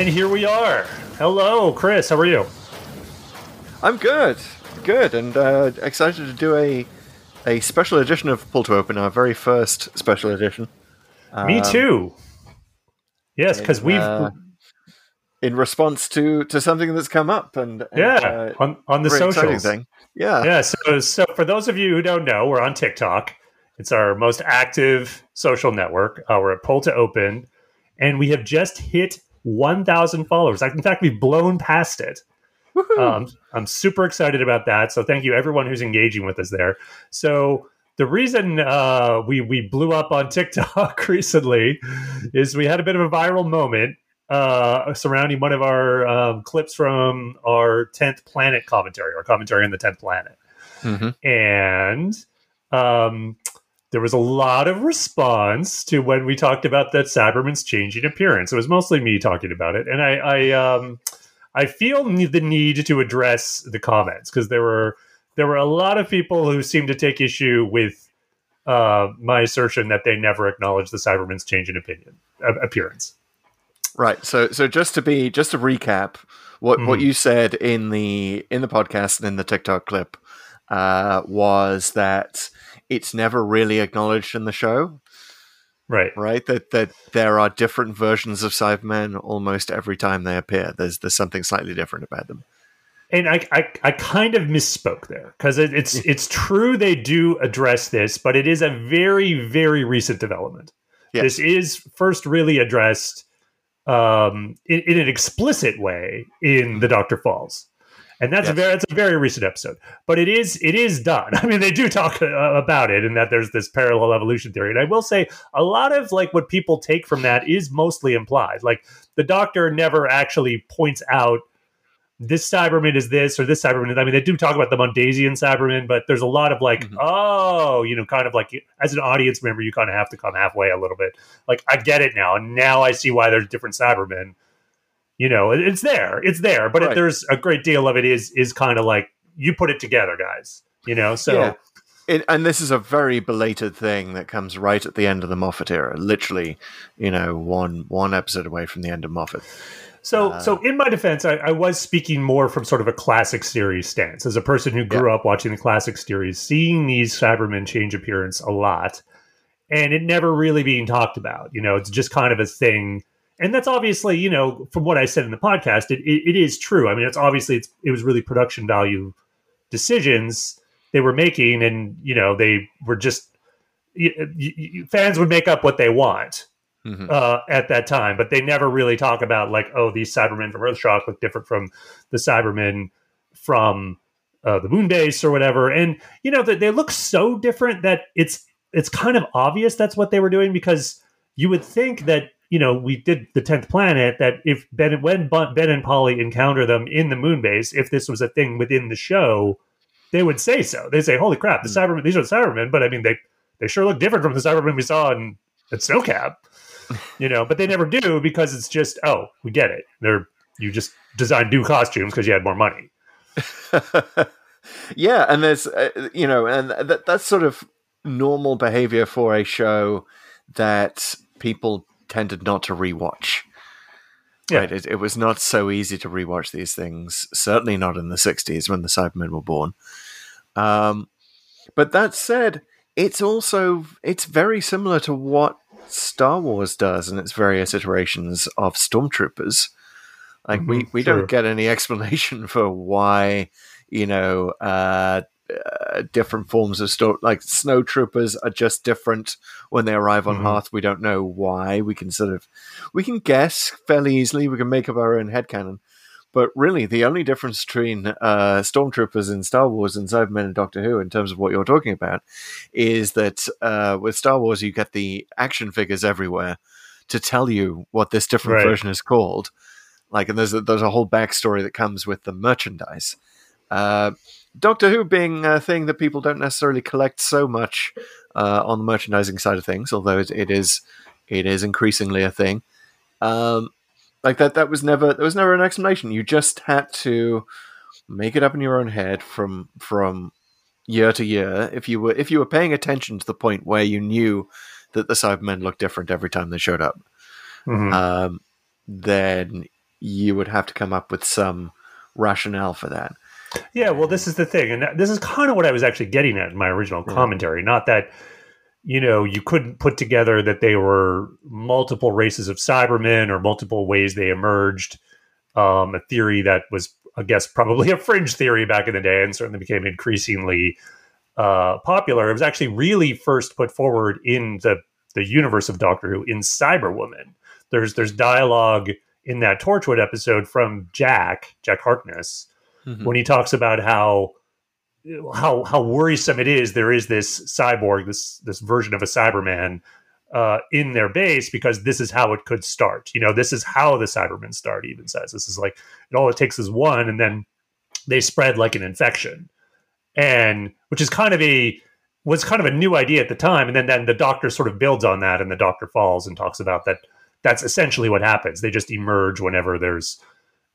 And here we are. Hello, Chris. How are you? I'm good, good, and uh, excited to do a a special edition of Pull to Open, our very first special edition. Me Um, too. Yes, because we've uh, in response to to something that's come up, and, and, yeah uh, on on the socials. thing. Yeah, Yeah. So so for those of you who don't know, we're on TikTok. It's our most active social network. Uh, we're at Pull to Open, and we have just hit 1,000 followers. Like, In fact, we've blown past it. Um, I'm super excited about that. So thank you everyone who's engaging with us there. So the reason uh, we we blew up on TikTok recently is we had a bit of a viral moment uh, surrounding one of our um, clips from our tenth planet commentary, our commentary on the tenth planet, Mhm. and um, there was a lot of response to when we talked about that Cyberman's changing appearance. It was mostly me talking about it, and I, I um, I feel the need to address the comments because there were there were a lot of people who seemed to take issue with uh, my assertion that they never acknowledged the Cyberman's change in opinion uh, appearance. right. So so just to be just to recap what what Mhm. you said in the in the podcast and in the TikTok clip uh, was that it's never really acknowledged in the show. Right. right? That that there are different versions of Cybermen almost every time they appear. There's there's something slightly different about them. and I, I, I kind of misspoke there because it, it's it's true they do address this, but it is a very very recent development. Yes. This is first really addressed um, in, in an explicit way in the Doctor Falls, and that's a very that's a very recent episode. But it is it is done. I mean, they do talk uh, about it, and that there's this parallel evolution theory. And I will say a lot of like what people take from that is mostly implied. Like the Doctor never actually points out this Cyberman is this or this Cyberman. is- I mean, they do talk about the Mondasian Cyberman, but there's a lot of like, Mhm. oh, you know, kind of like as an audience member, you kind of have to come halfway a little bit. Like, I get it now, and now I see why there's different Cybermen. You know, it's there, it's there, but it, Right. there's a great deal of it is is kind of like you put it together, guys. You know, so Yeah. It, and this is a very belated thing that comes right at the end of the Moffat era. Literally, you know, one one episode away from the end of Moffat. So, Uh, so in my defense, I, I was speaking more from sort of a classic series stance as a person who grew up watching the classic series, seeing these Cybermen change appearance a lot, and it never really being talked about. You know, it's just kind of a thing, and that's obviously, you know, from what I said in the podcast, it, it, it is true. I mean, it's obviously it's, it was really production value decisions they were making, and you know, they were just y- y- y- fans would make up what they want Mhm. uh, at that time, but they never really talk about like, oh, these Cybermen from Earthshock look different from the Cybermen from uh, the Moon Base or whatever. And you know, they, they look so different that it's it's kind of obvious that's what they were doing because you would think that you know we did the tenth planet that if Ben when Ben and Polly encounter them in the Moon Base, if this was a thing within the show, they would say so. They say, "Holy crap, the Hmm. Cybermen! These are the Cybermen." But I mean, they they sure look different from the Cybermen we saw in at Snowcap you know, but they never do because it's just, oh, we get it. They're you just designed new costumes because you had more money. yeah, and there's uh, you know, and that that's sort of normal behavior for a show that people tended not to rewatch. Yeah. Right, it, it was not so easy to rewatch these things. Certainly not in the '60s when the Cybermen were born. Um, but that said, it's also it's very similar to what Star Wars does in its various iterations of stormtroopers. Like we, Mhm, we sure. don't get any explanation for why you know uh, uh, different forms of storm like snow troopers are just different when they arrive on Mhm. Hoth. We don't know why. We can sort of we can guess fairly easily. We can make up our own head headcanon. But really, the only difference between uh, stormtroopers in Star Wars and Cybermen in Doctor Who, in terms of what you're talking about, is that uh, with Star Wars, you get the action figures everywhere to tell you what this different Right. version is called. Like, and there's a, there's a whole backstory that comes with the merchandise. Uh, Doctor Who being a thing that people don't necessarily collect so much uh, on the merchandising side of things, although it, it is it is increasingly a thing. Um, like that that was never there was never an explanation. You just had to make it up in your own head from from year to year. If you were if you were paying attention to the point where you knew that the Cybermen looked different every time they showed up, Mhm. um, then you would have to come up with some rationale for that. Yeah, well, this is the thing, and this is kind of what I was actually getting at in my original commentary. Not that you know you couldn't put together that they were multiple races of Cybermen or multiple ways they emerged. Um, a theory that was, I guess, probably a fringe theory back in the day, and certainly became increasingly uh, popular. It was actually really first put forward in the the universe of Doctor Who in Cyberwoman. There's there's dialogue in that Torchwood episode from Jack Jack Harkness mm-hmm. when he talks about how how how worrisome it is there is this cyborg this this version of a cyberman uh, in their base because this is how it could start. You know this is how the cybermen start even says. This is like and all it takes is one and then they spread like an infection. And which is kind of a was kind of a new idea at the time. And then then the doctor sort of builds on that and the doctor falls and talks about that. That's essentially what happens. They just emerge whenever there's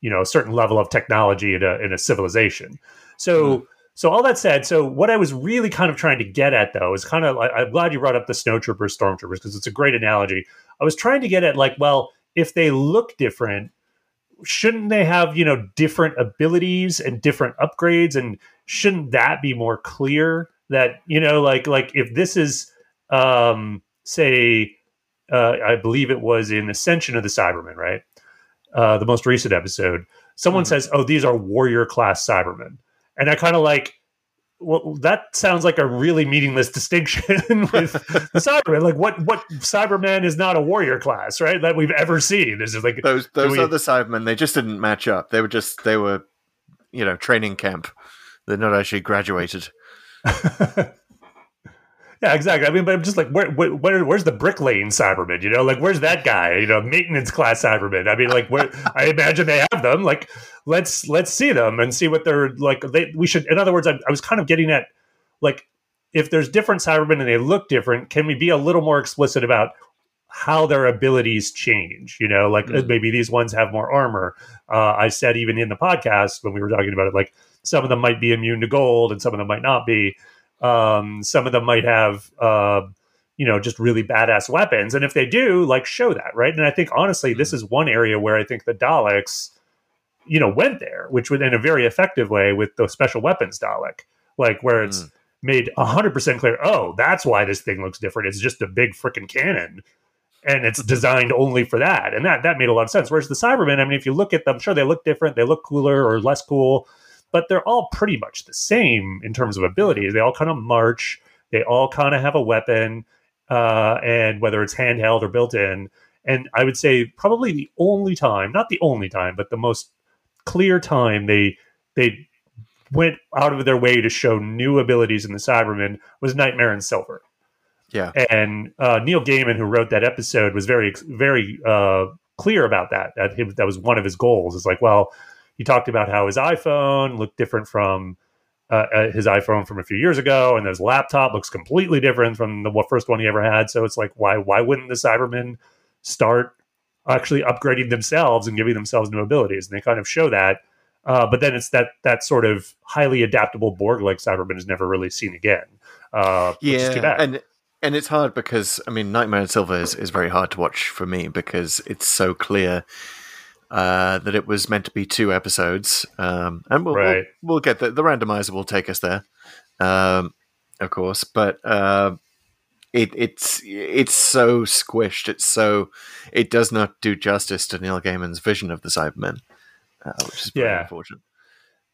you know a certain level of technology in a, in a civilization so mm so all that said, so what I was really kind of trying to get at though is kind of I'm glad you brought up the snowtroopers, stormtroopers because it's a great analogy. I was trying to get at like, well, if they look different, shouldn't they have you know different abilities and different upgrades, and shouldn't that be more clear? That you know, like like if this is um, say, uh, I believe it was in Ascension of the Cybermen, right? Uh, the most recent episode. Someone mm-hmm. says, "Oh, these are warrior class Cybermen." And I kind of like, well, that sounds like a really meaningless distinction with the Cyberman. Like, what what Cyberman is not a warrior class, right? That we've ever seen. This is like those those we, other Cybermen. They just didn't match up. They were just they were, you know, training camp. They're not actually graduated. Yeah, exactly. I mean, but I'm just like, where, where, where's the Brick Lane Cyberman? You know, like, where's that guy? You know, maintenance class Cyberman. I mean, like, where I imagine they have them. Like, let's let's see them and see what they're like. They we should. In other words, I, I was kind of getting at like, if there's different Cybermen and they look different, can we be a little more explicit about how their abilities change? You know, like mm-hmm. maybe these ones have more armor. Uh, I said even in the podcast when we were talking about it, like some of them might be immune to gold and some of them might not be. Um, some of them might have, uh, you know, just really badass weapons. And if they do, like, show that, right? And I think, honestly, mm-hmm. this is one area where I think the Daleks, you know, went there, which was in a very effective way with the special weapons Dalek, like, where it's mm. made 100% clear, oh, that's why this thing looks different. It's just a big freaking cannon. And it's designed only for that, and that that made a lot of sense. Whereas the Cybermen, I mean, if you look at them, sure they look different, they look cooler or less cool, but they're all pretty much the same in terms of abilities. They all kind of march. They all kind of have a weapon, uh, and whether it's handheld or built in. And I would say probably the only time, not the only time, but the most clear time they they went out of their way to show new abilities in the Cybermen was Nightmare in Silver. Yeah, and uh, Neil Gaiman, who wrote that episode, was very very uh, clear about that. That that was one of his goals. It's like, well, he talked about how his iPhone looked different from uh, uh, his iPhone from a few years ago, and his laptop looks completely different from the first one he ever had. So it's like, why why wouldn't the Cybermen start actually upgrading themselves and giving themselves new abilities? And they kind of show that. Uh, but then it's that that sort of highly adaptable Borg like Cyberman is never really seen again. Uh, yeah, and and it's hard because I mean, Nightmare in Silver is, is very hard to watch for me because it's so clear uh, that it was meant to be two episodes, um, and we'll, right. we'll, we'll get the, the randomizer will take us there, um, of course. But uh, it, it's it's so squished. It's so it does not do justice to Neil Gaiman's vision of the Cybermen, uh, which is yeah. unfortunate.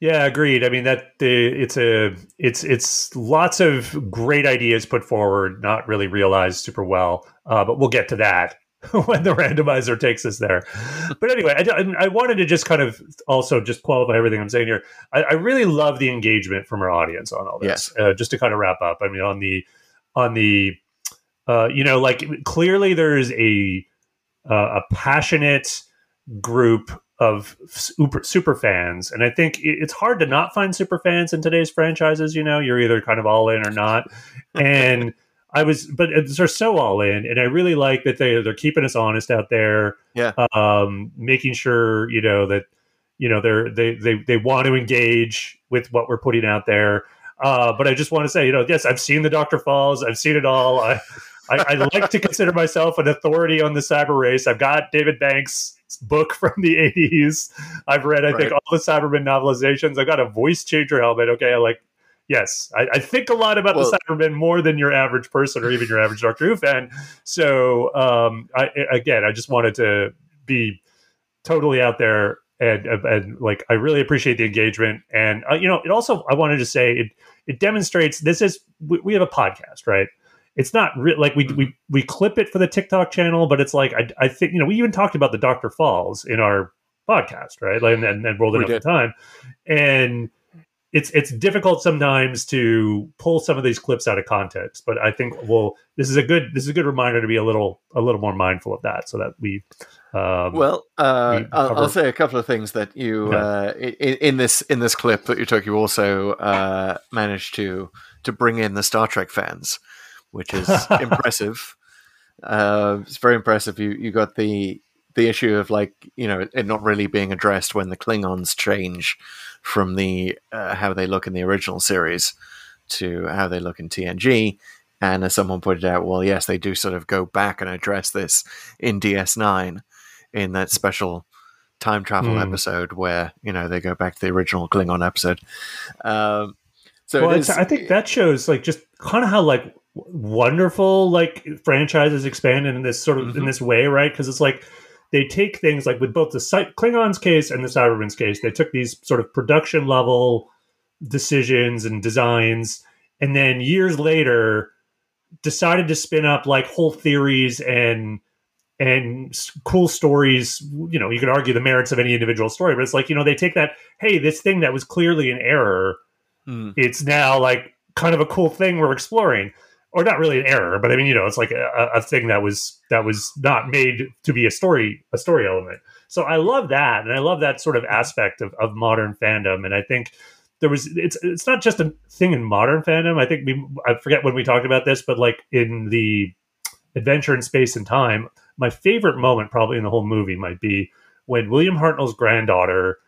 Yeah, agreed. I mean that the it's a it's it's lots of great ideas put forward, not really realized super well. Uh, but we'll get to that. when the randomizer takes us there. But anyway, I, I, wanted to just kind of also just qualify everything I'm saying here. I, I really love the engagement from our audience on all this. Yes. Uh, just to kind of wrap up, I mean, on the on the uh, you know, like clearly there's a uh, a passionate group of super super fans, and I think it's hard to not find super fans in today's franchises. You know, you're either kind of all in or not, and I was, but they're so all in, and I really like that they they're keeping us honest out there. Yeah, um, making sure you know that you know they're they they they want to engage with what we're putting out there. Uh, but I just want to say, you know, yes, I've seen the Doctor Falls, I've seen it all. I I, I like to consider myself an authority on the cyber race. I've got David Banks' book from the 80s. I've read, I right. think, all the Cybermen novelizations. I've got a voice changer helmet. Okay, I like yes, I, I, think a lot about well, the Cybermen more than your average person or even your average Doctor Who fan. So, um, I, again, I just wanted to be totally out there and, and like I really appreciate the engagement. And uh, you know, it also I wanted to say it it demonstrates this is we, we have a podcast, right? It's not re- like we, we we clip it for the TikTok channel, but it's like I, I think you know we even talked about the Doctor Falls in our podcast, right? Like, and, and, and rolled it up the time, and it's it's difficult sometimes to pull some of these clips out of context but i think well this is a good this is a good reminder to be a little a little more mindful of that so that we um, well uh, we I'll, I'll, say a couple of things that you uh, in, in, this in this clip that you took you also uh, managed to to bring in the star trek fans which is impressive. Uh, it's very impressive. You you got the the issue of like you know it not really being addressed when the klingons change from the uh, how they look in the original series to how they look in TNG. And as someone pointed out, well, yes, they do sort of go back and address this in DS9 in that special time travel mm. episode where you know they go back to the original Klingon episode. Um, so well, I think that shows like just kind of how like wonderful like franchises expand in this sort of mm-hmm. in this way, right? Because it's like they take things like with both the Klingons case and the Cybermen's case, they took these sort of production level decisions and designs, and then years later decided to spin up like whole theories and and cool stories. You know, you could argue the merits of any individual story, but it's like you know they take that hey, this thing that was clearly an error, mm. it's now like kind of a cool thing we're exploring or not really an error, but I mean, you know, it's like a, a, thing that was that was not made to be a story a story element. So I love that, and I love that sort of aspect of, of modern fandom. And I think there was it's it's not just a thing in modern fandom. I think we I forget when we talked about this, but like in the adventure in space and time, my favorite moment probably in the whole movie might be when William Hartnell's granddaughter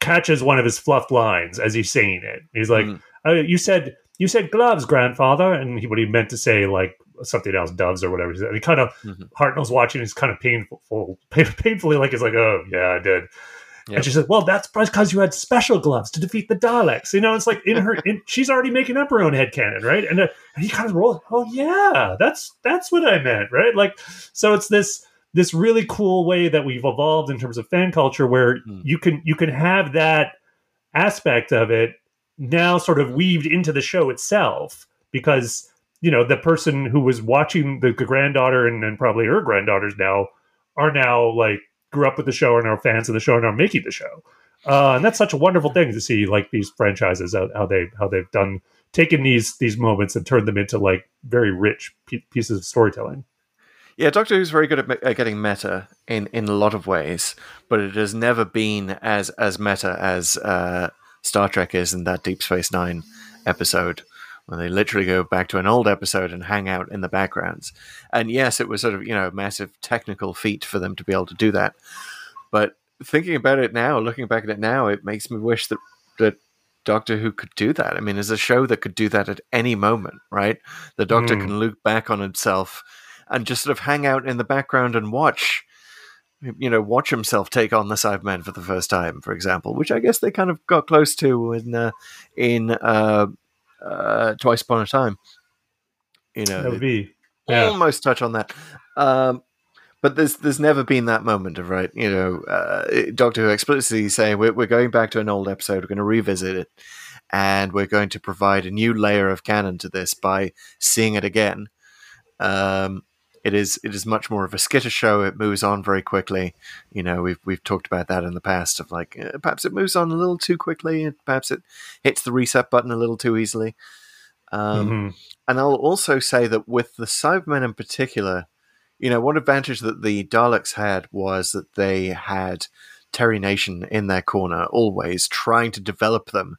catches one of his fluffed lines as he's saying it. He's like, mm. oh, "You said." You said gloves, grandfather, and he, what he meant to say like something else, doves or whatever. And he kind of mm-hmm. Hartnell's watching. He's kind of painful, painfully like he's like, oh yeah, I did. Yep. And she said, "Well, that's because you had special gloves to defeat the Daleks." You know, it's like in her, in, she's already making up her own head canon, right? And, uh, and he kind of rolls, "Oh yeah, that's that's what I meant, right?" Like, so it's this this really cool way that we've evolved in terms of fan culture, where mm. you can you can have that aspect of it now sort of weaved into the show itself because you know the person who was watching the, granddaughter and, and, probably her granddaughters now are now like grew up with the show and are fans of the show and are making the show. Uh, and that's such a wonderful thing to see like these franchises how, how they how they've done taken these these moments and turned them into like very rich p- pieces of storytelling. Yeah, Doctor Who's very good at, at, getting meta in, in a lot of ways, but it has never been as as meta as uh, Star Trek is in that Deep Space Nine episode, when they literally go back to an old episode and hang out in the backgrounds. And yes, it was sort of, you know, a massive technical feat for them to be able to do that. But thinking about it now, looking back at it now, it makes me wish that that Doctor Who could do that. I mean, there's a show that could do that at any moment, right? The Doctor mm. can look back on himself and just sort of hang out in the background and watch you know, watch himself take on the Cybermen for the first time, for example, which I guess they kind of got close to in uh, in uh, uh, Twice Upon a Time. You know, that would be yeah. almost touch on that. Um, but there's there's never been that moment of right, you know, uh, Doctor Who explicitly saying we're we're going back to an old episode, we're going to revisit it, and we're going to provide a new layer of canon to this by seeing it again. Um, it is it is much more of a skitter show. It moves on very quickly. You know, we've we've talked about that in the past of like uh, perhaps it moves on a little too quickly, and perhaps it hits the reset button a little too easily. Um, mm-hmm. And I'll also say that with the Cybermen in particular, you know, one advantage that the Daleks had was that they had Terry Nation in their corner, always trying to develop them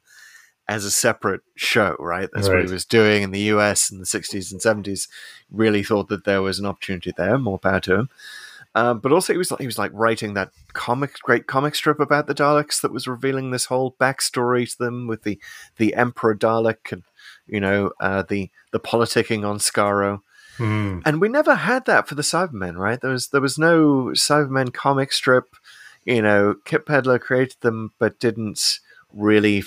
as a separate show, right? That's right. what he was doing in the US in the 60s and 70s. Really thought that there was an opportunity there. More power to him. Um, but also, he was like he was like writing that comic, great comic strip about the Daleks that was revealing this whole backstory to them with the the Emperor Dalek and you know uh, the the politicking on Skaro. Hmm. and we never had that for the Cybermen, right? There was there was no Cybermen comic strip. You know, Kit Pedler created them, but didn't really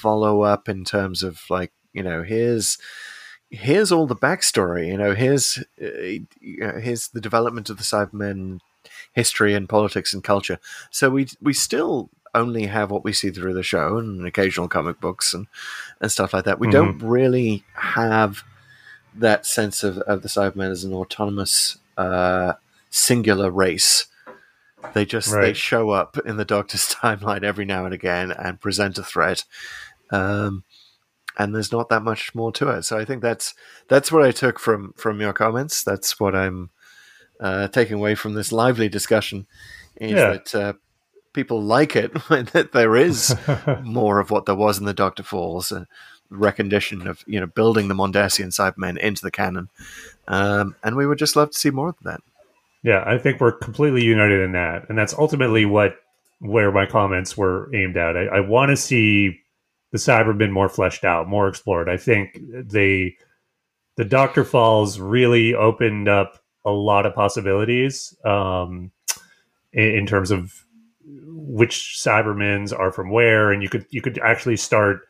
follow up in terms of like you know here's here's all the backstory. You know, here's uh, you know, here's the development of the Cybermen history and politics and culture. So we we still only have what we see through the show and occasional comic books and and stuff like that. We don't really have that sense of, of the Cybermen as an autonomous uh, singular race. They just they show up in the Doctor's timeline every now and again and present a threat. Um, and there's not that much more to it. So I think that's that's what I took from from your comments. That's what I'm uh, taking away from this lively discussion is Yeah. that uh, people like it that there is more of what there was in the Doctor Falls, uh, recognition of you know building the Mondasian Cybermen into the canon, um, and we would just love to see more of that. Yeah, I think we're completely united in that, and that's ultimately what where my comments were aimed at. I, I want to see the Cybermen more fleshed out, more explored. I think they the Doctor Falls really opened up a lot of possibilities um, in, in terms of which Cybermen's are from where, and you could you could actually start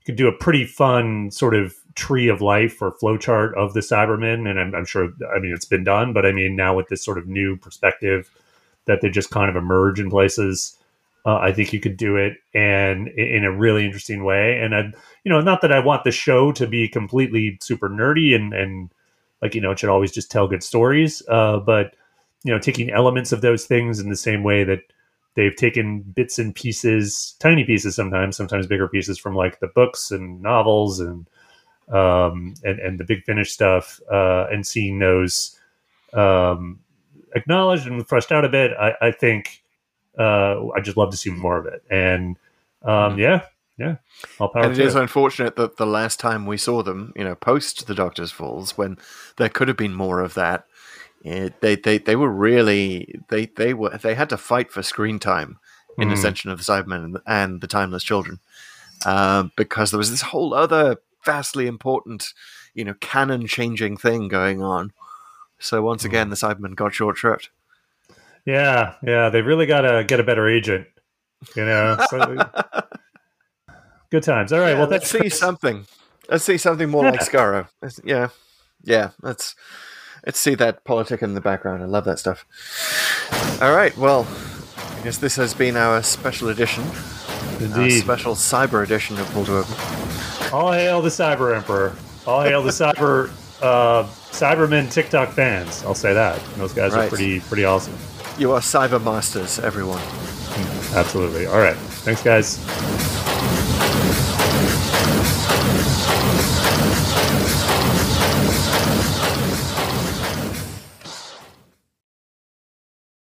you could do a pretty fun sort of tree of life or flowchart of the Cybermen, and I'm, I'm sure I mean it's been done, but I mean now with this sort of new perspective that they just kind of emerge in places. Uh, I think you could do it and in a really interesting way. And I, you know, not that I want the show to be completely super nerdy and and like you know it should always just tell good stories, uh, but you know, taking elements of those things in the same way that they've taken bits and pieces, tiny pieces sometimes, sometimes bigger pieces from like the books and novels and um, and and the big finish stuff, uh, and seeing those um, acknowledged and fleshed out a bit. I, I think uh, I just love to see more of it, and um, yeah, yeah, all power And it to is it. unfortunate that the last time we saw them, you know, post the Doctor's Falls, when there could have been more of that, it, they, they they were really they they were they had to fight for screen time in Mhm. Ascension of the Cybermen and, and the Timeless Children, um, because there was this whole other vastly important, you know, canon changing thing going on. So once again, the Cybermen got short shrift. Yeah, yeah, they really got to get a better agent. You know, so, good times. All right, Yeah, well, let's see something. Let's see something more like Yeah. Skaro. Let's- Yeah, yeah. Let's let's see that politic in the background. I love that stuff. All right. Well, I guess this has been our special edition, our special cyber edition of Pull All hail the Cyber Emperor. All hail the Cyber uh, Cybermen TikTok fans. I'll say that. Those guys are pretty pretty awesome. You are cyber masters, everyone. Absolutely. All right. Thanks, guys.